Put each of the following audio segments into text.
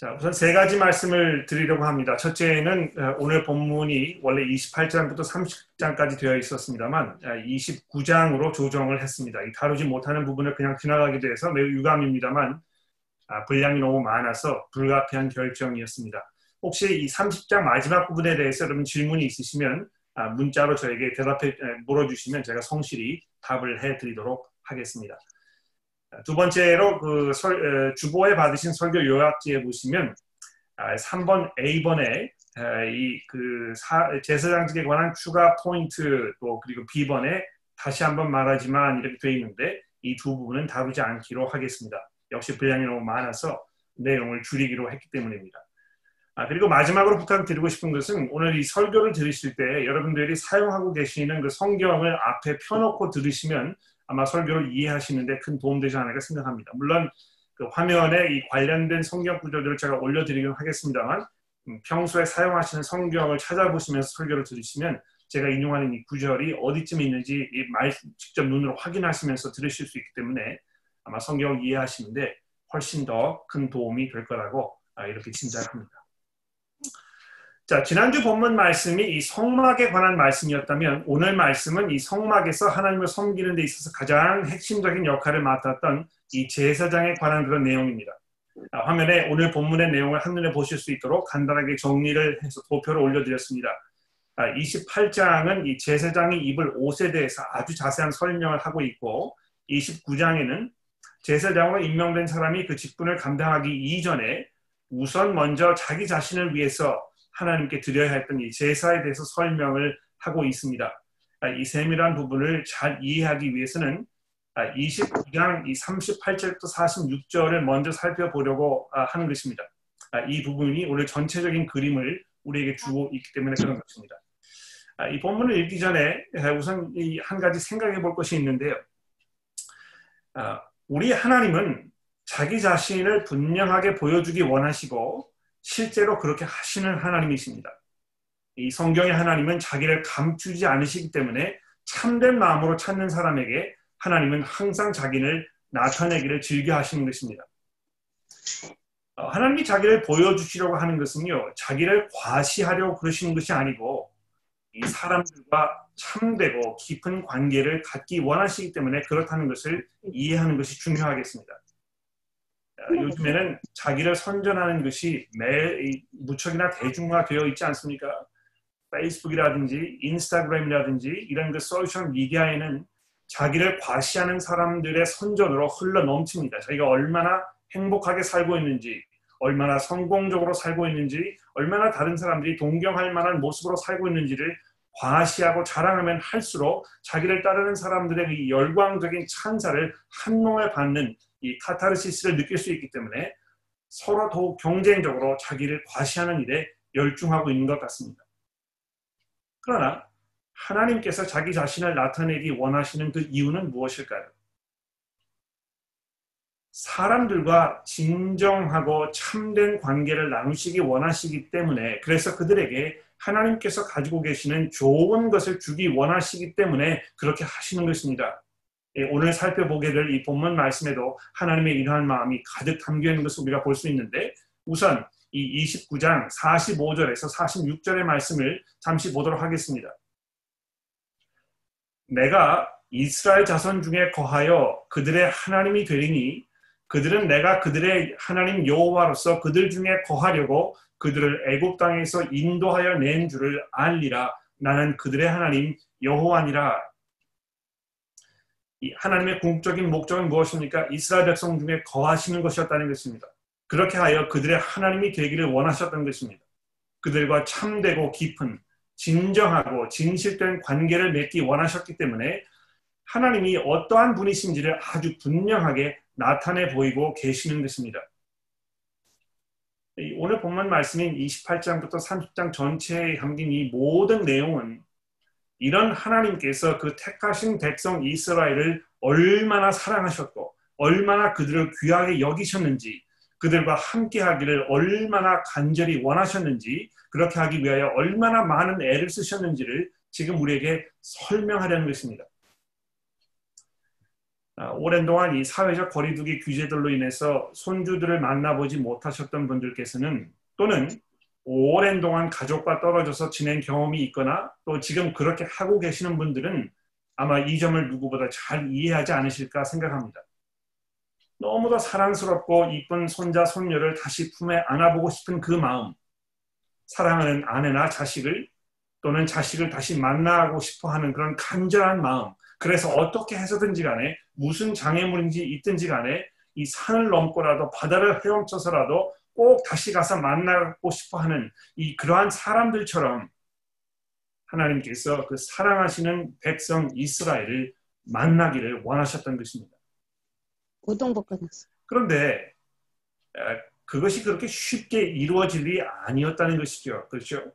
자, 우선 세 가지 말씀을 드리려고 합니다. 첫째는 어, 오늘 본문이 원래 28장부터 30장까지 되어 있었습니다만 29장으로 아, 조정을 했습니다. 다루지 못하는 부분을 그냥 지나가게 돼서 매우 유감입니다만 아, 분량이 너무 많아서 불가피한 결정이었습니다. 혹시 이 30장 마지막 부분에 대해서 여러분 질문이 있으시면 아, 문자로 저에게 대답해 물어주시면 제가 성실히 답을 해드리도록 하겠습니다. 두 번째로 그 설, 주보에 받으신 설교 요약지에 보시면 3번 아, A번에 이 그 제사장직에 관한 추가 포인트 또 그리고 B번에 다시 한번 말하지만 이렇게 되어 있는데 이 두 부분은 다루지 않기로 하겠습니다. 역시 분량이 너무 많아서 내용을 줄이기로 했기 때문입니다. 아, 그리고 마지막으로 부탁드리고 싶은 것은 오늘 이 설교를 들으실 때 여러분들이 사용하고 계시는 그 성경을 앞에 펴놓고 들으시면 아마 설교를 이해하시는데 큰 도움되지 않을까 생각합니다. 물론 그 화면에 이 관련된 성경 구절들을 제가 올려드리긴 하겠습니다만 음, 평소에 사용하시는 성경을 찾아보시면서 설교를 들으시면 제가 인용하는 이 구절이 어디쯤에 있는지 이말 직접 눈으로 확인하시면서 들으실 수 있기 때문에 아마 성경을 이해하시는데 훨씬 더 큰 도움이 될 거라고 아, 이렇게 짐작합니다. 자, 지난주 본문 말씀이 이 성막에 관한 말씀이었다면 오늘 말씀은 이 성막에서 하나님을 섬기는 데 있어서 가장 핵심적인 역할을 맡았던 이 제사장에 관한 그런 내용입니다. 아, 화면에 오늘 본문의 내용을 한눈에 보실 수 있도록 간단하게 정리를 해서 도표를 올려드렸습니다. 아, 28장은 이 제사장이 입을 옷에 대해서 아주 자세한 설명을 하고 있고 29장에는 제사장으로 임명된 사람이 그 직분을 감당하기 이전에 우선 먼저 자기 자신을 위해서 하나님께 드려야 했던 이 제사에 대해서 설명을 하고 있습니다. 아, 이 세밀한 부분을 잘 이해하기 위해서는 29장 아, 이 38절부터 46절을 먼저 살펴보려고 아, 하는 것입니다. 이 부분이 오늘 전체적인 그림을 우리에게 주고 있기 때문에 그런 것입니다. 이 본문을 읽기 전에 우선 한 가지 생각해 볼 것이 있는데요. 우리 하나님은 자기 자신을 분명하게 보여주기 원하시고 실제로 그렇게 하시는 하나님이십니다. 이 성경의 하나님은 자기를 감추지 않으시기 때문에 참된 마음으로 찾는 사람에게 하나님은 항상 자기를 나타내기를 즐겨 하시는 것입니다. 어, 하나님이 자기를 보여주시려고 하는 것은요, 자기를 과시하려고 그러시는 것이 아니고, 이 사람들과 참되고 깊은 관계를 갖기 원하시기 때문에 그렇다는 것을 이해하는 것이 중요하겠습니다. 요즘에는 자기를 선전하는 것이 매 무척이나 대중화되어 있지 않습니까? 페이스북이라든지 인스타그램이라든지 이런 그 소셜 미디어에는 자기를 과시하는 사람들의 선전으로 흘러 넘칩니다. 자기가 얼마나 행복하게 살고 있는지, 얼마나 성공적으로 살고 있는지, 얼마나 다른 사람들이 동경할 만한 모습으로 살고 있는지를 과시하고 자랑하면 할수록 자기를 따르는 사람들의 이 열광적인 찬사를 한몸에 받는 이 카타르시스를 느낄 수 있기 때문에 서로 더욱 경쟁적으로 자기를 과시하는 일에 열중하고 있는 것 같습니다. 그러나 하나님께서 자기 자신을 나타내기 원하시는 그 이유는 무엇일까요? 사람들과 진정하고 참된 관계를 나누시기 원하시기 때문에 그래서 그들에게 하나님께서 가지고 계시는 좋은 것을 주기 원하시기 때문에 그렇게 하시는 것입니다. 예, 오늘 살펴보게 될 이 본문 말씀에도 하나님의 이러한 마음이 가득 담겨 있는 것을 우리가 볼 수 있는데 우선 이 29장 45절에서 46절의 말씀을 잠시 보도록 하겠습니다. 내가 이스라엘 자손 중에 거하여 그들의 하나님이 되리니 그들은 내가 그들의 하나님 여호와로서 그들 중에 거하려고 그들을 애굽 땅에서 인도하여 낸 줄을 알리라 나는 그들의 하나님 여호와니라 하나님의 궁극적인 목적은 무엇입니까? 이스라엘 백성 중에 거하시는 것이었다는 것입니다. 그렇게 하여 그들의 하나님이 되기를 원하셨던 것입니다. 그들과 참되고 깊은 진정하고 진실된 관계를 맺기 원하셨기 때문에 하나님이 어떠한 분이신지를 아주 분명하게 나타내 보이고 계시는 것입니다. 오늘 본문 말씀인 28장부터 30장 전체에 담긴 이 모든 내용은 이런 하나님께서 그 택하신 백성 이스라엘을 얼마나 사랑하셨고 얼마나 그들을 귀하게 여기셨는지 그들과 함께 하기를 얼마나 간절히 원하셨는지 그렇게 하기 위하여 얼마나 많은 애를 쓰셨는지를 지금 우리에게 설명하려는 것입니다. 아, 오랜 동안 이 사회적 거리두기 규제들로 인해서 손주들을 만나보지 못하셨던 분들께서는 또는 오랜 동안 가족과 떨어져서 지낸 경험이 있거나 또 지금 그렇게 하고 계시는 분들은 아마 이 점을 누구보다 잘 이해하지 않으실까 생각합니다. 너무도 사랑스럽고 이쁜 손자, 손녀를 다시 품에 안아보고 싶은 그 마음, 사랑하는 아내나 자식을 또는 자식을 다시 만나고 싶어 하는 그런 간절한 마음, 그래서 어떻게 해서든지 간에 무슨 장애물인지 있든지 간에 이 산을 넘고라도 바다를 헤엄쳐서라도 꼭 다시 가서 만나고 싶어 하는 이 그러한 사람들처럼 하나님께서 그 사랑하시는 백성 이스라엘을 만나기를 원하셨던 것입니다. 고동복 끝났어. 그런데 그것이 그렇게 쉽게 이루어질 일이 아니었다는 것이죠. 그렇죠?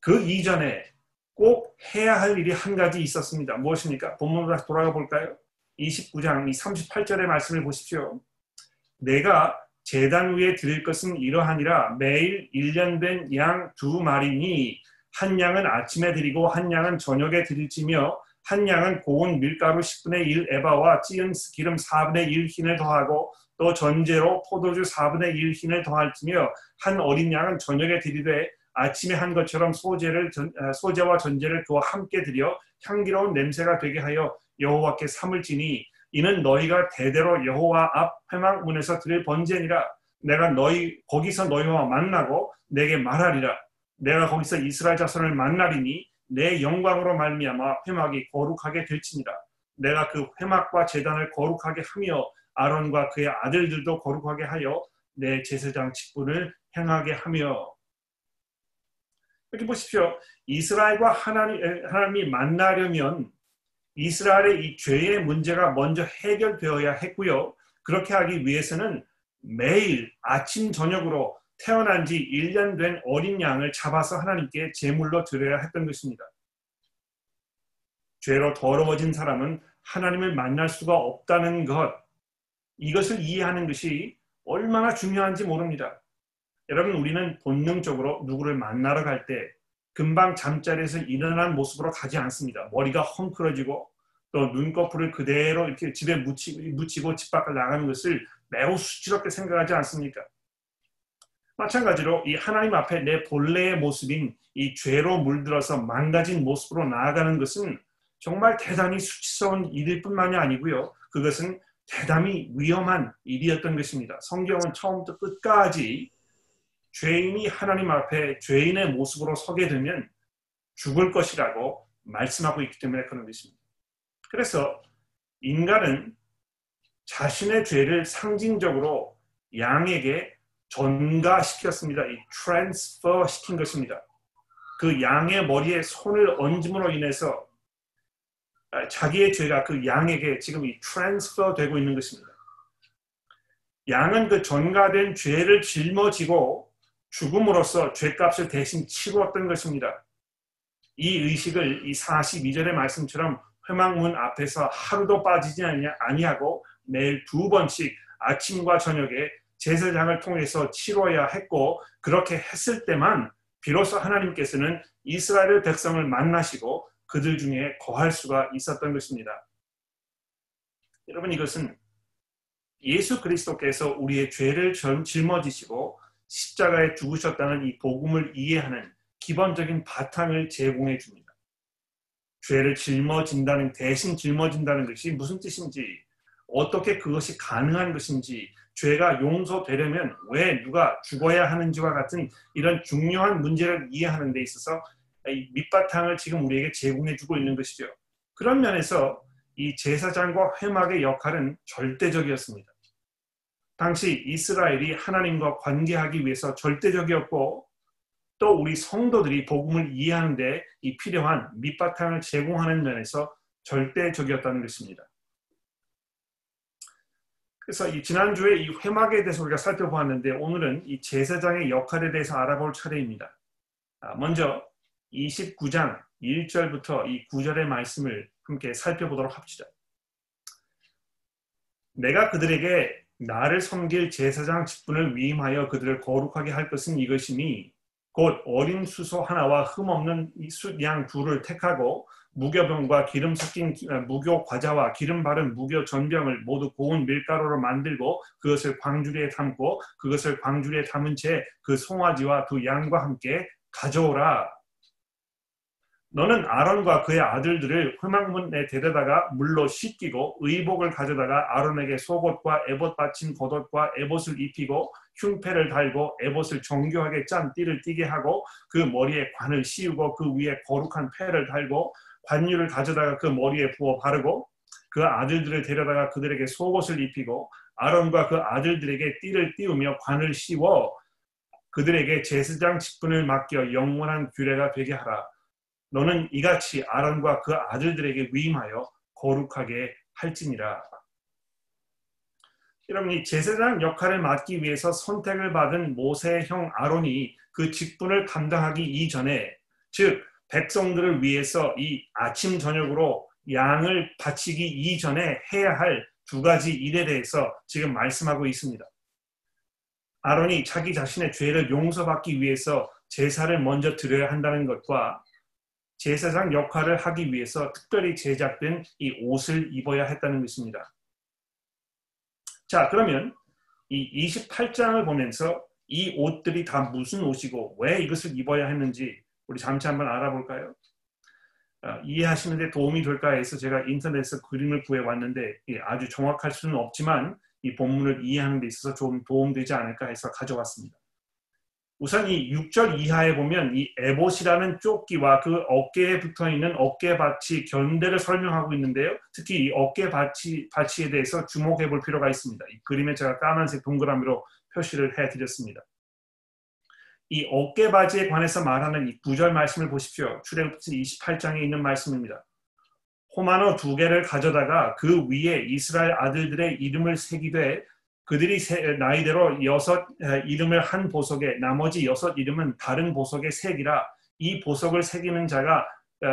그 이전에 꼭 해야 할 일이 한 가지 있었습니다. 무엇입니까? 본문으로 다시 돌아가 볼까요? 29장 이 38절의 말씀을 보십시오. 내가 재단 위에 드릴 것은 이러하니라. 매일 1년 된 양 두 마리니 한 양은 아침에 드리고 한 양은 저녁에 드릴지며 한 양은 고운 밀가루 10분의 1 에바와 찌은 기름 4분의 1 흰을 더하고 또 전제로 포도주 4분의 1 흰을 더할지며 한 어린 양은 저녁에 드리되 아침에 한 것처럼 소재를 아, 소재와 전제를 그와 함께 드려 향기로운 냄새가 되게 하여 여호와께 삼을 지니 이는 너희가 대대로 여호와 앞 회막문에서 드릴 번제니라. 내가 너희 거기서 너희와 만나고 내게 말하리라. 내가 거기서 이스라엘 자손을 만나리니 내 영광으로 말미암아 회막이 거룩하게 될지니라. 내가 그 회막과 제단을 거룩하게 하며 아론과 그의 아들들도 거룩하게 하여 내 제사장 직분을 행하게 하며 이렇게 보십시오. 이스라엘과 하나님, 하나님이 만나려면 이스라엘의 이 죄의 문제가 먼저 해결되어야 했고요. 그렇게 하기 위해서는 매일 아침 저녁으로 태어난 지 1년 된 어린 양을 잡아서 하나님께 제물로 드려야 했던 것입니다. 죄로 더러워진 사람은 하나님을 만날 수가 없다는 것, 이것을 이해하는 것이 얼마나 중요한지 모릅니다. 여러분 우리는 본능적으로 누구를 만나러 갈 때 금방 잠자리에서 일어난 모습으로 가지 않습니다. 머리가 헝클어지고 또 눈꺼풀을 그대로 이렇게 집에 묻히, 묻히고 집 밖을 나가는 것을 매우 수치롭게 생각하지 않습니까? 마찬가지로 이 하나님 앞에 내 본래의 모습인 이 죄로 물들어서 망가진 모습으로 나아가는 것은 정말 대단히 수치스러운 일일 뿐만이 아니고요. 그것은 대단히 위험한 일이었던 것입니다. 성경은 처음부터 끝까지 죄인이 하나님 앞에 죄인의 모습으로 서게 되면 죽을 것이라고 말씀하고 있기 때문에 그런 것입니다. 그래서 인간은 자신의 죄를 상징적으로 양에게 전가시켰습니다. 이 transfer 시킨 것입니다. 그 양의 머리에 손을 얹음으로 인해서 자기의 죄가 그 양에게 지금 이 transfer 되고 있는 것입니다. 양은 그 전가된 죄를 짊어지고 죽음으로써 죄값을 대신 치루었던 것입니다. 이 의식을 이 42절의 말씀처럼 회막문 앞에서 하루도 빠지지 아니하고 매일 두 번씩 아침과 저녁에 제사장을 통해서 치러야 했고 그렇게 했을 때만 비로소 하나님께서는 이스라엘 백성을 만나시고 그들 중에 거할 수가 있었던 것입니다. 여러분 이것은 예수 그리스도께서 우리의 죄를 짊어지시고 십자가에 죽으셨다는 이 복음을 이해하는 기본적인 바탕을 제공해 줍니다. 죄를 짊어진다는 대신 짊어진다는 것이 무슨 뜻인지 어떻게 그것이 가능한 것인지 죄가 용서되려면 왜 누가 죽어야 하는지와 같은 이런 중요한 문제를 이해하는 데 있어서 이 밑바탕을 지금 우리에게 제공해 주고 있는 것이죠. 그런 면에서 이 제사장과 회막의 역할은 절대적이었습니다. 당시 이스라엘이 하나님과 관계하기 위해서 절대적이었고 또 우리 성도들이 복음을 이해하는 데 이 필요한 밑바탕을 제공하는 면에서 절대적이었다는 것입니다. 그래서 이 지난주에 이 회막에 대해서 우리가 살펴보았는데 오늘은 이 제사장의 역할에 대해서 알아볼 차례입니다. 아, 먼저 29장 1절부터 이 9절의 말씀을 함께 살펴보도록 합시다. 내가 그들에게 나를 섬길 제사장 직분을 위임하여 그들을 거룩하게 할 것은 이것이니 곧 어린 수소 하나와 흠없는 숫양 둘을 택하고 무교병과 기름 섞인 무교 과자와 기름 바른 무교 전병을 모두 고운 밀가루로 만들고 그것을 광주리에 담고 그것을 광주리에 담은 채 그 송아지와 두 양과 함께 가져오라. 너는 아론과 그의 아들들을 회막문에 데려다가 물로 씻기고 의복을 가져다가 아론에게 속옷과 에봇 받친 겉옷과 에봇을 입히고 흉패를 달고 에봇을 정교하게 짠 띠를 띠게 하고 그 머리에 관을 씌우고 그 위에 거룩한 패를 달고 관유를 가져다가 그 머리에 부어 바르고 그 아들들을 데려다가 그들에게 속옷을 입히고 아론과 그 아들들에게 띠를 띄우며 관을 씌워 그들에게 제사장 직분을 맡겨 영원한 규례가 되게 하라. 너는 이같이 아론과 그 아들들에게 위임하여 거룩하게 할지니라. 여러분 이 제사장 역할을 맡기 위해서 선택을 받은 모세의 형 아론이 그 직분을 감당하기 이전에 즉 백성들을 위해서 이 아침 저녁으로 양을 바치기 이전에 해야 할 두 가지 일에 대해서 지금 말씀하고 있습니다. 아론이 자기 자신의 죄를 용서받기 위해서 제사를 먼저 드려야 한다는 것과 제사장 역할을 하기 위해서 특별히 제작된 이 옷을 입어야 했다는 것입니다. 자, 그러면 이 28장을 보면서 이 옷들이 다 무슨 옷이고 왜 이것을 입어야 했는지 우리 잠시 한번 알아볼까요? 어, 이해하시는데 도움이 될까 해서 제가 인터넷에서 그림을 구해왔는데 예, 아주 정확할 수는 없지만 이 본문을 이해하는 데 있어서 좀 도움되지 않을까 해서 가져왔습니다. 우선 이 6절 이하에 보면 이 에봇이라는 조끼와 그 어깨에 붙어 있는 어깨 받치 견대를 설명하고 있는데요. 특히 이 어깨 받치 받치에 대해서 주목해 볼 필요가 있습니다. 이 그림에 제가 까만색 동그라미로 표시를 해 드렸습니다. 이 어깨 바지에 관해서 말하는 이 구절 말씀을 보십시오. 출애굽기 28장에 있는 말씀입니다. 호마노 두 개를 가져다가 그 위에 이스라엘 아들들의 이름을 새기되 그들이 나이대로 여섯 이름을 한 보석에 나머지 여섯 이름은 다른 보석에 새기라 이 보석을 새기는 자가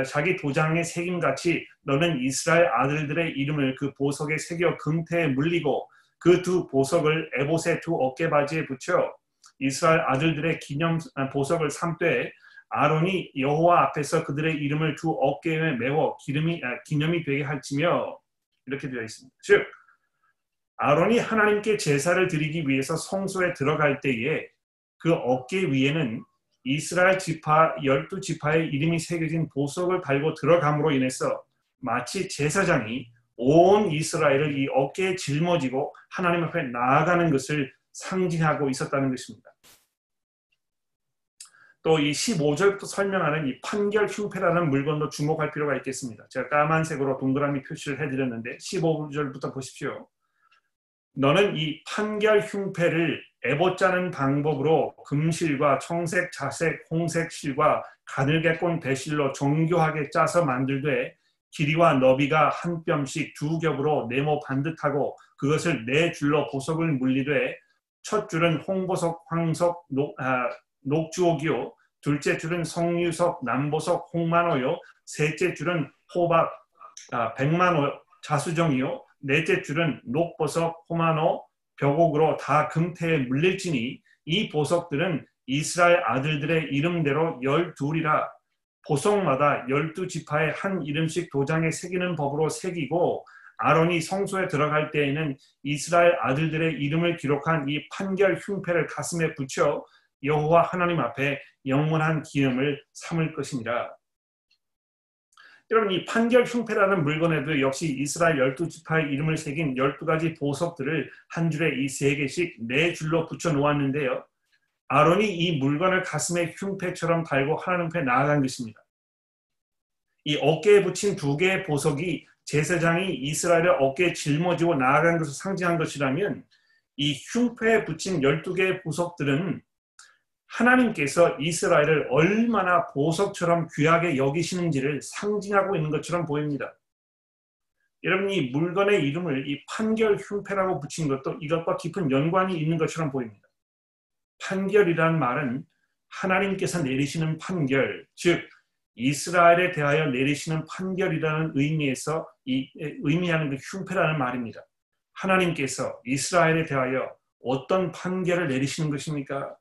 자기 도장에 새김 같이 너는 이스라엘 아들들의 이름을 그 보석에 새겨 금태에 물리고 그 두 보석을 에봇의 두 어깨 바지에 붙여 이스라엘 아들들의 기념 아, 보석을 삼되 아론이 여호와 앞에서 그들의 이름을 두 어깨에 메워 기름이 아, 기념이 되게 할지며 이렇게 되어 있습니다. 즉 아론이 하나님께 제사를 드리기 위해서 성소에 들어갈 때에 그 어깨 위에는 이스라엘 지파 열두 지파의 이름이 새겨진 보석을 달고 들어감으로 인해서 마치 제사장이 온 이스라엘을 이 어깨에 짊어지고 하나님 앞에 나아가는 것을 상징하고 있었다는 것입니다. 또 이 15절부터 설명하는 이 판결 흉패라는 물건도 주목할 필요가 있겠습니다. 제가 까만색으로 동그라미 표시를 해드렸는데 15절부터 보십시오. 너는 이 판결 흉패를 애봇자는 방법으로 금실과 청색, 자색, 홍색 실과 가늘게 꼰 배실로 정교하게 짜서 만들되 길이와 너비가 한 뼘씩 두 겹으로 네모 반듯하고 그것을 네 줄로 보석을 물리되 첫 줄은 홍보석, 황석, 녹, 아, 녹주옥이요. 둘째 줄은 성유석, 남보석, 홍만호요. 셋째 줄은 호박, 아, 백만호, 자수정이요. 넷째 줄은 녹보석, 호만호, 벽옥으로 다 금태에 물릴지니 이 보석들은 이스라엘 아들들의 이름대로 열둘이라 보석마다 열두 지파의 한 이름씩 도장에 새기는 법으로 새기고 아론이 성소에 들어갈 때에는 이스라엘 아들들의 이름을 기록한 이 판결 흉패를 가슴에 붙여 여호와 하나님 앞에 영원한 기념을 삼을 것이니라. 여러분 이 판결 흉패라는 물건에도 역시 이스라엘 열두 지파의 이름을 새긴 열두 가지 보석들을 한 줄에 이 세 개씩 네 줄로 붙여 놓았는데요. 아론이 이 물건을 가슴에 흉패처럼 달고 하나님 앞에 나아간 것입니다. 이 어깨에 붙인 두 개의 보석이 제사장이 이스라엘의 어깨에 짊어지고 나아간 것을 상징한 것이라면 이 흉패에 붙인 12개의 보석들은 하나님께서 이스라엘을 얼마나 보석처럼 귀하게 여기시는지를 상징하고 있는 것처럼 보입니다. 여러분 이 물건의 이름을 이 판결 흉패라고 붙인 것도 이것과 깊은 연관이 있는 것처럼 보입니다. 판결이란 말은 하나님께서 내리시는 판결, 즉 이스라엘에 대하여 내리시는 판결이라는 의미에서 이 의미하는 그 흉패라는 말입니다. 하나님께서 이스라엘에 대하여 어떤 판결을 내리시는 것입니까?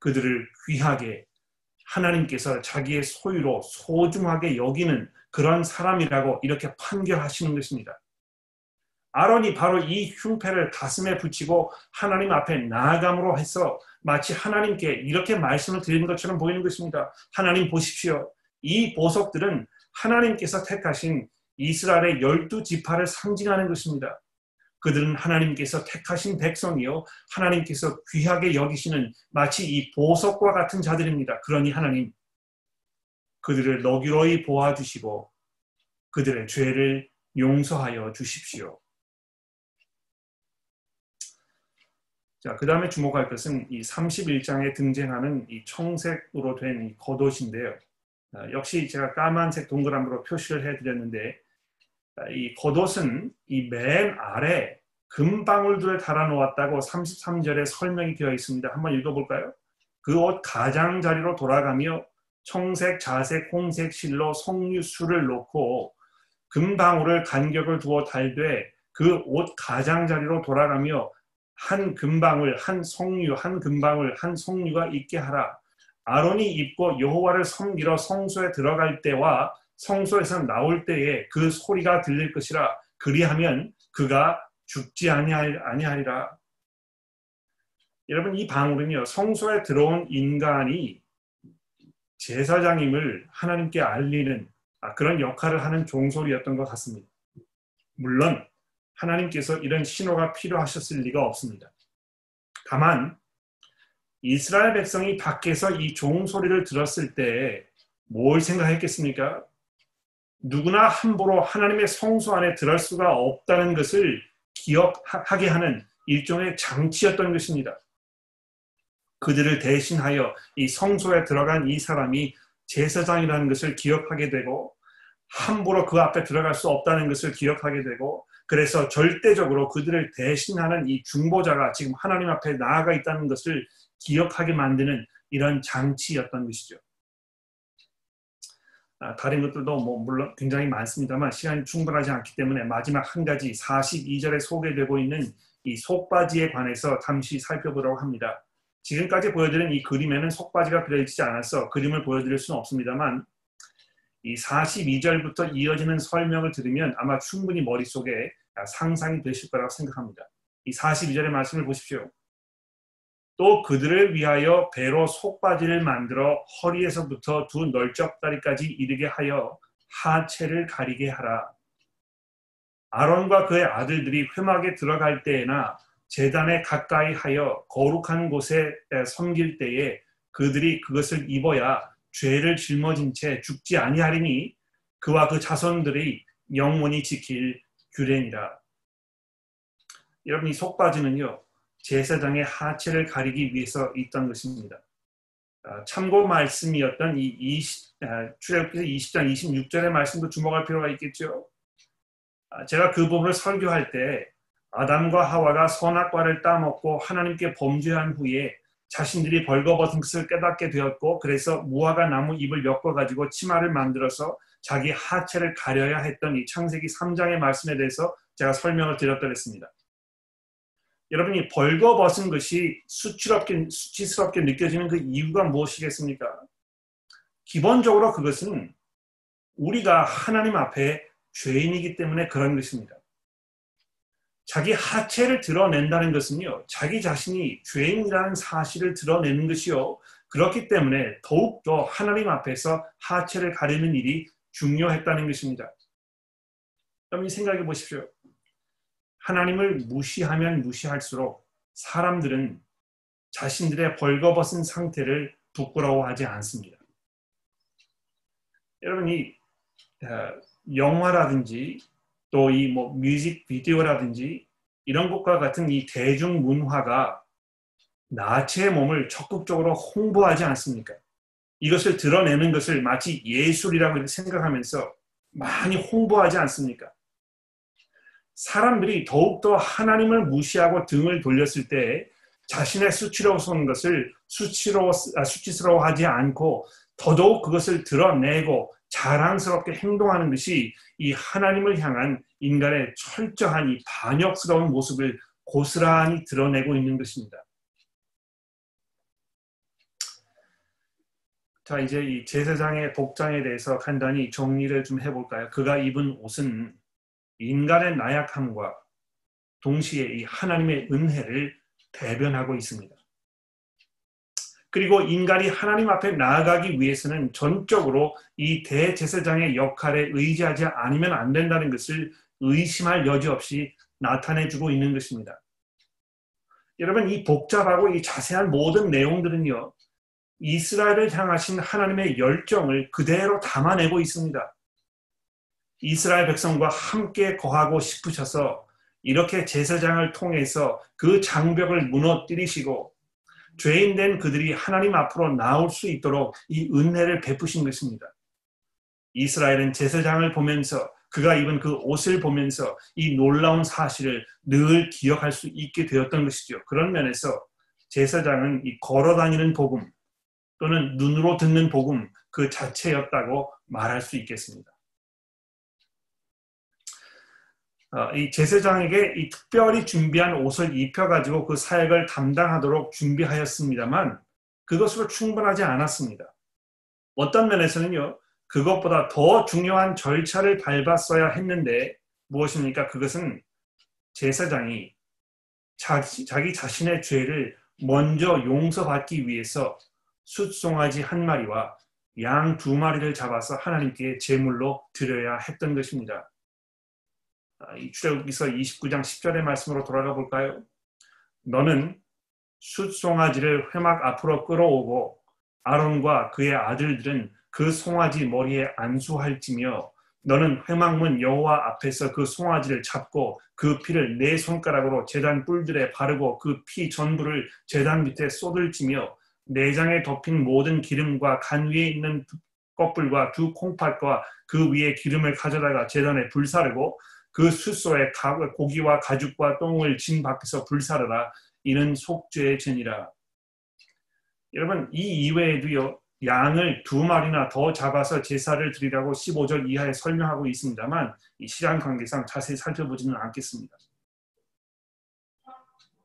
그들을 귀하게 하나님께서 자기의 소유로 소중하게 여기는 그런 사람이라고 이렇게 판결하시는 것입니다. 아론이 바로 이 흉패를 가슴에 붙이고 하나님 앞에 나아감으로 해서 마치 하나님께 이렇게 말씀을 드리는 것처럼 보이는 것입니다. 하나님 보십시오. 이 보석들은 하나님께서 택하신 이스라엘의 열두 지파를 상징하는 것입니다. 그들은 하나님께서 택하신 백성이요. 하나님께서 귀하게 여기시는 마치 이 보석과 같은 자들입니다. 그러니 하나님, 그들을 너기로이 보아 주시고 그들의 죄를 용서하여 주십시오. 자, 그 다음에 주목할 것은 이 31장에 등장하는 이 청색으로 된 이 겉옷인데요. 아, 역시 제가 까만색 동그라미로 표시를 해드렸는데 아, 이 겉옷은 이 맨 아래 금방울들을 달아 놓았다고 33절에 설명이 되어 있습니다. 한번 읽어볼까요? 그 옷 가장자리로 돌아가며 청색, 자색, 홍색 실로 석류수를 놓고 금방울을 간격을 두어 달되 그 옷 가장자리로 돌아가며 한 금방울, 한 성류, 한 금방울, 한 성류가 있게 하라. 아론이 입고 여호와를 섬기러 성소에 들어갈 때와 성소에서 나올 때에 그 소리가 들릴 것이라. 그리하면 그가 죽지 아니하리라. 여러분 이 방울은요 성소에 들어온 인간이 제사장임을 하나님께 알리는 아, 그런 역할을 하는 종소리였던 것 같습니다. 물론 하나님께서 이런 신호가 필요하셨을 리가 없습니다. 다만 이스라엘 백성이 밖에서 이 종소리를 들었을 때 뭘 생각했겠습니까? 누구나 함부로 하나님의 성소 안에 들어갈 수가 없다는 것을 기억하게 하는 일종의 장치였던 것입니다. 그들을 대신하여 이 성소에 들어간 이 사람이 제사장이라는 것을 기억하게 되고 함부로 그 앞에 들어갈 수 없다는 것을 기억하게 되고 그래서 절대적으로 그들을 대신하는 이 중보자가 지금 하나님 앞에 나아가 있다는 것을 기억하게 만드는 이런 장치였던 것이죠. 아, 다른 것들도 뭐 물론 굉장히 많습니다만 시간이 충분하지 않기 때문에 마지막 한 가지 42절에 소개되고 있는 이 속바지에 관해서 잠시 살펴보도록 합니다. 지금까지 보여드린 이 그림에는 속바지가 그려지지 않아서 그림을 보여드릴 수는 없습니다만 이 42절부터 이어지는 설명을 들으면 아마 충분히 머릿속에 상상이 되실 거라고 생각합니다. 이 42절의 말씀을 보십시오. 또 그들을 위하여 배로 속바지를 만들어 허리에서부터 두 널쩍다리까지 이르게 하여 하체를 가리게 하라. 아론과 그의 아들들이 회막에 들어갈 때에나 재단에 가까이 하여 거룩한 곳에 섬길 때에 그들이 그것을 입어야 죄를 짊어진 채 죽지 아니하리니 그와 그 자손들이 영원히 지킬 규례니라. 여러분 이 속바지는요 제사장의 하체를 가리기 위해서 있던 것입니다. 아, 참고 말씀이었던 이 20, 아, 출애굽기서 20장 26절의 말씀도 주목할 필요가 있겠죠. 아, 제가 그 부분을 설교할 때 아담과 하와가 선악과를 따먹고 하나님께 범죄한 후에 자신들이 벌거벗은 것을 깨닫게 되었고 그래서 무화과 나무 잎을 엮어 가지고 치마를 만들어서 자기 하체를 가려야 했던 이 창세기 3장의 말씀에 대해서 제가 설명을 드렸더랬습니다. 여러분이 벌거벗은 것이 수치럽게, 수치스럽게 느껴지는 그 이유가 무엇이겠습니까? 기본적으로 그것은 우리가 하나님 앞에 죄인이기 때문에 그런 것입니다. 자기 하체를 드러낸다는 것은요, 자기 자신이 죄인이라는 사실을 드러내는 것이요. 그렇기 때문에 더욱더 하나님 앞에서 하체를 가리는 일이 중요했다는 것입니다. 여러분 생각해 보십시오. 하나님을 무시하면 무시할수록 사람들은 자신들의 벌거벗은 상태를 부끄러워하지 않습니다. 여러분이 어, 영화라든지 또 이 뭐 뮤직 비디오라든지 이런 것과 같은 이 대중 문화가 나체의 몸을 적극적으로 홍보하지 않습니까? 이것을 드러내는 것을 마치 예술이라고 생각하면서 많이 홍보하지 않습니까? 사람들이 더욱더 하나님을 무시하고 등을 돌렸을 때 자신의 수치로운 것을 수치로, 아, 수치스러워하지 않고 더더욱 그것을 드러내고 자랑스럽게 행동하는 것이 이 하나님을 향한 인간의 철저한 이 반역스러운 모습을 고스란히 드러내고 있는 것입니다. 자, 이제 이 제사장의 복장에 대해서 간단히 정리를 좀 해볼까요? 그가 입은 옷은 인간의 나약함과 동시에 이 하나님의 은혜를 대변하고 있습니다. 그리고 인간이 하나님 앞에 나아가기 위해서는 전적으로 이 대제사장의 역할에 의지하지 않으면 안 된다는 것을 의심할 여지 없이 나타내주고 있는 것입니다. 여러분, 이 복잡하고 이 자세한 모든 내용들은요, 이스라엘을 향하신 하나님의 열정을 그대로 담아내고 있습니다. 이스라엘 백성과 함께 거하고 싶으셔서 이렇게 제사장을 통해서 그 장벽을 무너뜨리시고 죄인된 그들이 하나님 앞으로 나올 수 있도록 이 은혜를 베푸신 것입니다. 이스라엘은 제사장을 보면서 그가 입은 그 옷을 보면서 이 놀라운 사실을 늘 기억할 수 있게 되었던 것이죠. 그런 면에서 제사장은 이 걸어 다니는 복음 또는 눈으로 듣는 복음 그 자체였다고 말할 수 있겠습니다. 어, 이 제사장에게 이 특별히 준비한 옷을 입혀가지고 그 사역을 담당하도록 준비하였습니다만 그것으로 충분하지 않았습니다. 어떤 면에서는요, 그것보다 더 중요한 절차를 밟았어야 했는데 무엇입니까? 그것은 제사장이 자기, 자기 자신의 죄를 먼저 용서받기 위해서 숫송아지 한 마리와 양 두 마리를 잡아서 하나님께 제물로 드려야 했던 것입니다. 아, 이 출애굽기서 29장 10절의 말씀으로 돌아가 볼까요? 너는 숫 송아지를 회막 앞으로 끌어오고 아론과 그의 아들들은 그 송아지 머리에 안수할지며 너는 회막문 여호와 앞에서 그 송아지를 잡고 그 피를 네 손가락으로 제단 뿔들에 바르고 그 피 전부를 제단 밑에 쏟을지며 내장에 덮인 모든 기름과 간 위에 있는 껍불과 두 콩팥과 그 위에 기름을 가져다가 제단에 불사르고 그 숫소에 고기와 가죽과 똥을 진 밖에서 불사르라 이는 속죄의 죄니라. 여러분 이 이외에도요 양을 두 마리나 더 잡아서 제사를 드리라고 15절 이하에 설명하고 있습니다만 이 시간 관계상 자세히 살펴보지는 않겠습니다.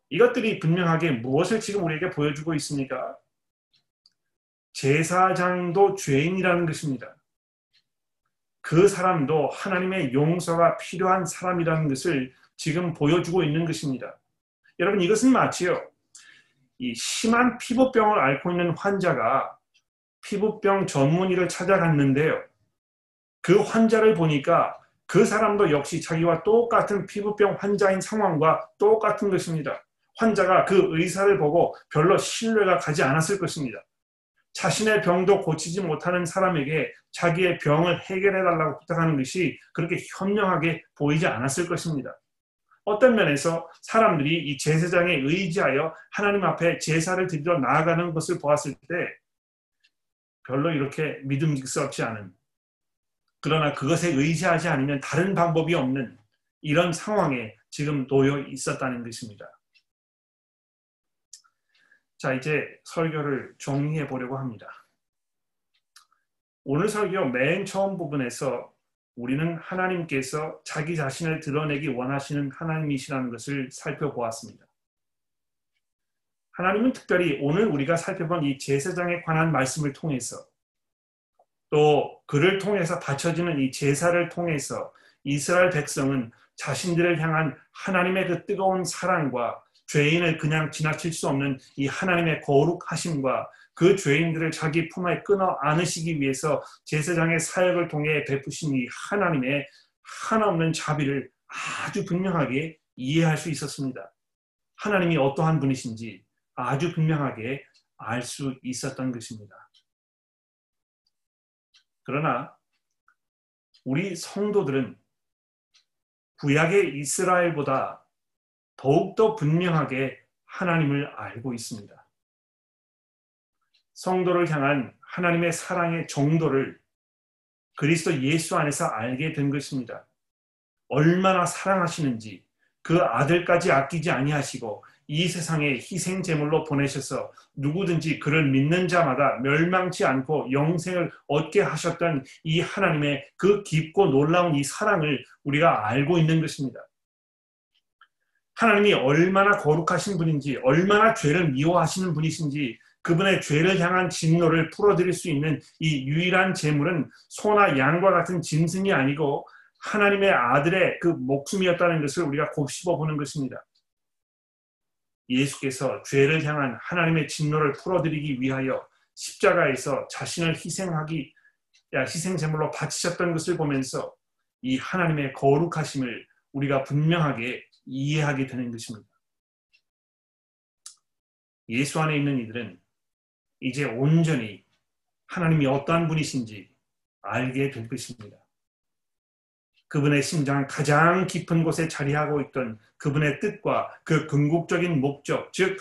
이것들이 분명하게 무엇을 지금 우리에게 보여주고 있습니까? 제사장도 죄인이라는 것입니다. 그 사람도 하나님의 용서가 필요한 사람이라는 것을 지금 보여주고 있는 것입니다. 여러분 이것은 마치요. 이 심한 피부병을 앓고 있는 환자가 피부병 전문의를 찾아갔는데요. 그 환자를 보니까 그 사람도 역시 자기와 똑같은 피부병 환자인 상황과 똑같은 것입니다. 환자가 그 의사를 보고 별로 신뢰가 가지 않았을 것입니다. 자신의 병도 고치지 못하는 사람에게 자기의 병을 해결해 달라고 부탁하는 것이 그렇게 현명하게 보이지 않았을 것입니다. 어떤 면에서 사람들이 이 제사장에 의지하여 하나님 앞에 제사를 드리러 나아가는 것을 보았을 때 별로 이렇게 믿음직스럽지 않은 그러나 그것에 의지하지 않으면 다른 방법이 없는 이런 상황에 지금 놓여 있었다는 것입니다. 자, 이제 설교를 정리해 보려고 합니다. 오늘 설교 맨 처음 부분에서 우리는 하나님께서 자기 자신을 드러내기 원하시는 하나님이시라는 것을 살펴보았습니다. 하나님은 특별히 오늘 우리가 살펴본 이 제사장에 관한 말씀을 통해서 또 그를 통해서 바쳐지는 이 제사를 통해서 이스라엘 백성은 자신들을 향한 하나님의 그 뜨거운 사랑과 죄인을 그냥 지나칠 수 없는 이 하나님의 거룩하심과 그 죄인들을 자기 품에 끊어 안으시기 위해서 제사장의 사역을 통해 베푸신 이 하나님의 하나없는 자비를 아주 분명하게 이해할 수 있었습니다. 하나님이 어떠한 분이신지 아주 분명하게 알 수 있었던 것입니다. 그러나 우리 성도들은 구약의 이스라엘보다 더욱더 분명하게 하나님을 알고 있습니다. 성도를 향한 하나님의 사랑의 정도를 그리스도 예수 안에서 알게 된 것입니다. 얼마나 사랑하시는지 그 아들까지 아끼지 아니하시고 이 세상에 희생 제물로 보내셔서 누구든지 그를 믿는 자마다 멸망치 않고 영생을 얻게 하셨던 이 하나님의 그 깊고 놀라운 이 사랑을 우리가 알고 있는 것입니다. 하나님이 얼마나 거룩하신 분인지, 얼마나 죄를 미워하시는 분이신지 그분의 죄를 향한 진노를 풀어드릴 수 있는 이 유일한 제물은 소나 양과 같은 짐승이 아니고 하나님의 아들의 그 목숨이었다는 것을 우리가 곱씹어 보는 것입니다. 예수께서 죄를 향한 하나님의 진노를 풀어드리기 위하여 십자가에서 자신을 희생하기 희생 제물로 바치셨던 것을 보면서 이 하나님의 거룩하심을 우리가 분명하게 이해하게 되는 것입니다. 예수 안에 있는 이들은 이제 온전히 하나님이 어떠한 분이신지 알게 될 것입니다. 그분의 심장 가장 깊은 곳에 자리하고 있던 그분의 뜻과 그 궁극적인 목적, 즉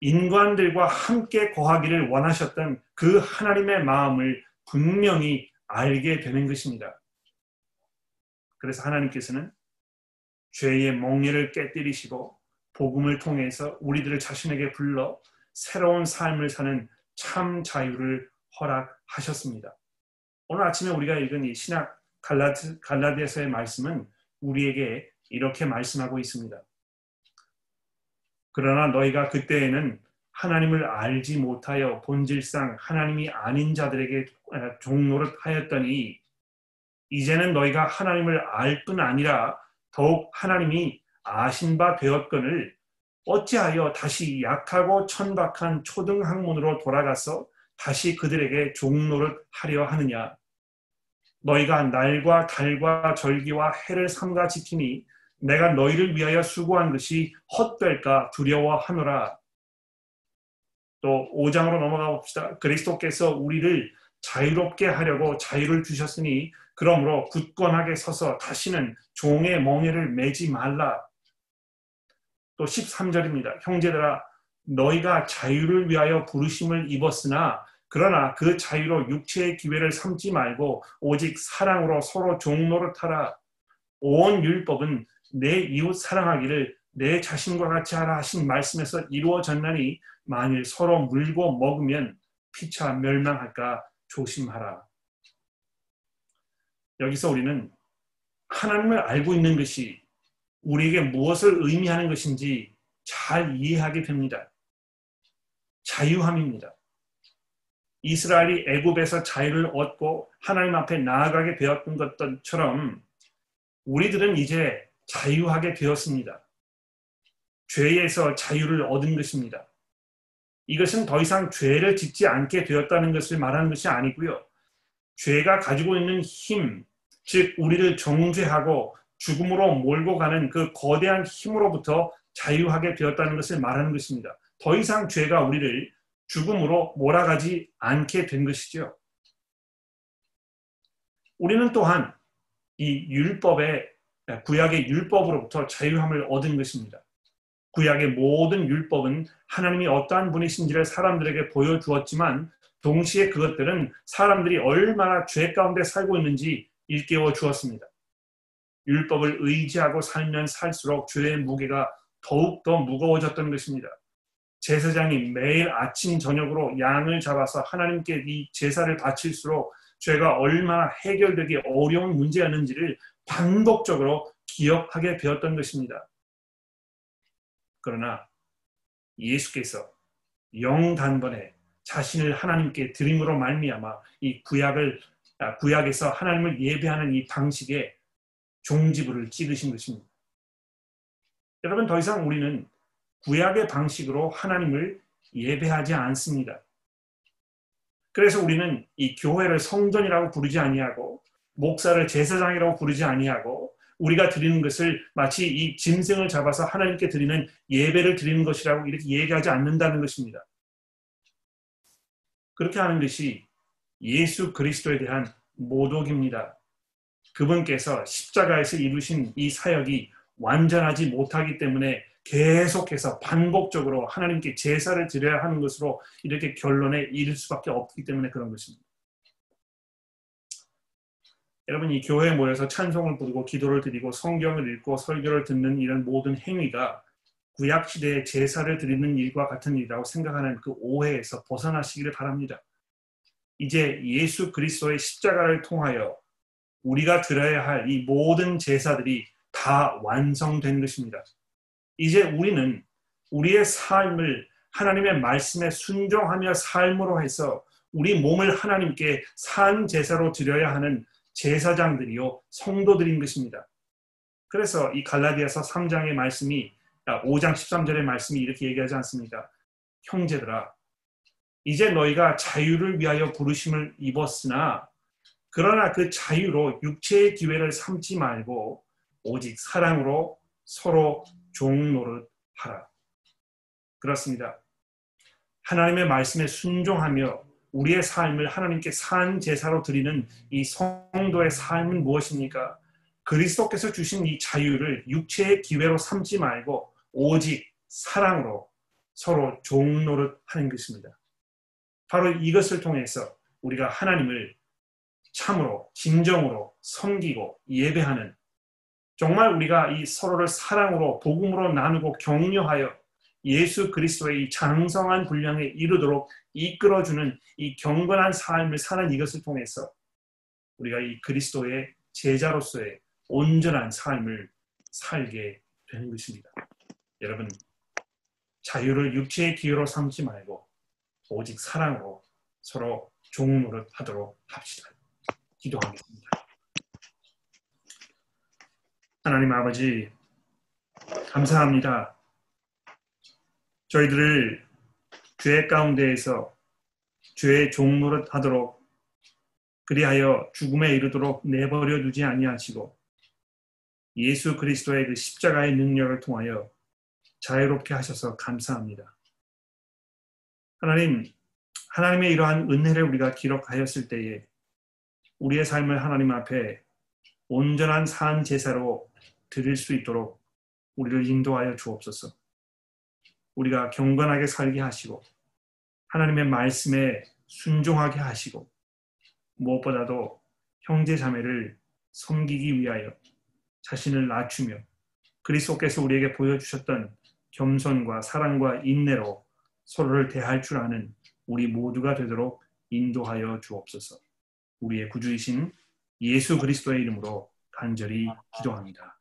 인간들과 함께 거하기를 원하셨던 그 하나님의 마음을 분명히 알게 되는 것입니다. 그래서 하나님께서는 죄의 멍에를 깨뜨리시고 복음을 통해서 우리들을 자신에게 불러 새로운 삶을 사는 참 자유를 허락하셨습니다. 오늘 아침에 우리가 읽은 이 신약 갈라디, 갈라디아서의 말씀은 우리에게 이렇게 말씀하고 있습니다. 그러나 너희가 그때에는 하나님을 알지 못하여 본질상 하나님이 아닌 자들에게 종노릇 하였더니 이제는 너희가 하나님을 알 뿐 아니라 더욱 하나님이 아신 바 되었거늘 어찌하여 다시 약하고 천박한 초등 학문으로 돌아가서 다시 그들에게 종노릇 하려 하느냐 너희가 날과 달과 절기와 해를 삼가 지키니 내가 너희를 위하여 수고한 것이 헛될까 두려워하노라. 또 5장으로 넘어가 봅시다. 그리스도께서 우리를 자유롭게 하려고 자유를 주셨으니 그러므로 굳건하게 서서 다시는 종의 멍에를 매지 말라. 또 13절입니다. 형제들아 너희가 자유를 위하여 부르심을 입었으나 그러나 그 자유로 육체의 기회를 삼지 말고 오직 사랑으로 서로 타라. 온 율법은 내 이웃 사랑하기를 내 자신과 같이 하라 하신 말씀에서 이루어졌나니 만일 서로 물고 먹으면 피차 멸망할까 조심하라. 여기서 우리는 하나님을 알고 있는 것이 우리에게 무엇을 의미하는 것인지 잘 이해하게 됩니다. 자유함입니다. 이스라엘이 애굽에서 자유를 얻고 하나님 앞에 나아가게 되었던 것처럼 우리들은 이제 자유하게 되었습니다. 죄에서 자유를 얻은 것입니다. 이것은 더 이상 죄를 짓지 않게 되었다는 것을 말하는 것이 아니고요. 죄가 가지고 있는 힘, 즉 우리를 정죄하고 죽음으로 몰고 가는 그 거대한 힘으로부터 자유하게 되었다는 것을 말하는 것입니다. 더 이상 죄가 우리를 죽음으로 몰아가지 않게 된 것이죠. 우리는 또한 이 율법의 구약의 율법으로부터 자유함을 얻은 것입니다. 구약의 모든 율법은 하나님이 어떠한 분이신지를 사람들에게 보여주었지만 동시에 그것들은 사람들이 얼마나 죄 가운데 살고 있는지 일깨워 주었습니다. 율법을 의지하고 살면 살수록 죄의 무게가 더욱 더 무거워졌던 것입니다. 제사장이 매일 아침 저녁으로 양을 잡아서 하나님께 이 제사를 바칠수록 죄가 얼마나 해결되기 어려운 문제였는지를 반복적으로 기억하게 되었던 것입니다. 그러나 예수께서 영단번에 자신을 하나님께 드림으로 말미암아 이 구약을 아, 구약에서 하나님을 예배하는 이 방식에 종지부를 찍으신 것입니다. 여러분 더 이상 우리는 구약의 방식으로 하나님을 예배하지 않습니다. 그래서 우리는 이 교회를 성전이라고 부르지 아니하고 목사를 제사장이라고 부르지 아니하고 우리가 드리는 것을 마치 이 짐승을 잡아서 하나님께 드리는 예배를 드리는 것이라고 이렇게 얘기하지 않는다는 것입니다. 그렇게 하는 것이 예수 그리스도에 대한 모독입니다. 그분께서 십자가에서 이루신 이 사역이 완전하지 못하기 때문에 계속해서 반복적으로 하나님께 제사를 드려야 하는 것으로 이렇게 결론에 이를 수밖에 없기 때문에 그런 것입니다. 여러분 이 교회에 모여서 찬송을 부르고 기도를 드리고 성경을 읽고 설교를 듣는 이런 모든 행위가 구약 시대의 제사를 드리는 일과 같은 일이라고 생각하는 그 오해에서 벗어나시기를 바랍니다. 이제 예수 그리스도의 십자가를 통하여 우리가 드려야 할 이 모든 제사들이 다 완성된 것입니다. 이제 우리는 우리의 삶을 하나님의 말씀에 순종하며 삶으로 해서 우리 몸을 하나님께 산 제사로 드려야 하는 제사장들이요 성도들인 것입니다. 그래서 이 갈라디아서 3장의 말씀이 5장 13절의 말씀이 이렇게 얘기하지 않습니까? 형제들아 이제 너희가 자유를 위하여 부르심을 입었으나 그러나 그 자유로 육체의 기회를 삼지 말고 오직 사랑으로 서로 종노릇 하라. 그렇습니다. 하나님의 말씀에 순종하며 우리의 삶을 하나님께 산 제사로 드리는 이 성도의 삶은 무엇입니까? 그리스도께서 주신 이 자유를 육체의 기회로 삼지 말고 오직 사랑으로 서로 종노릇 하는 것입니다. 바로 이것을 통해서 우리가 하나님을 참으로 진정으로 섬기고 예배하는 정말 우리가 이 서로를 사랑으로 복음으로 나누고 격려하여 예수 그리스도의 이 장성한 분량에 이르도록 이끌어주는 이 경건한 삶을 사는 이것을 통해서 우리가 이 그리스도의 제자로서의 온전한 삶을 살게 되는 것입니다. 여러분, 자유를 육체의 기회로 삼지 말고 오직 사랑으로 서로 종 노릇 하도록 합시다. 기도하겠습니다. 하나님 아버지, 감사합니다. 저희들을 죄 가운데에서 죄의 종 노릇 하도록 그리하여 죽음에 이르도록 내버려 두지 아니하시고 예수 그리스도의 그 십자가의 능력을 통하여 자유롭게 하셔서 감사합니다. 하나님, 하나님의 이러한 은혜를 우리가 기록하였을 때에 우리의 삶을 하나님 앞에 온전한 산 제사로 드릴 수 있도록 우리를 인도하여 주옵소서. 우리가 경건하게 살게 하시고 하나님의 말씀에 순종하게 하시고 무엇보다도 형제 자매를 섬기기 위하여 자신을 낮추며 그리스도께서 우리에게 보여주셨던 겸손과 사랑과 인내로 서로를 대할 줄 아는 우리 모두가 되도록 인도하여 주옵소서. 우리의 구주이신 예수 그리스도의 이름으로 간절히 기도합니다.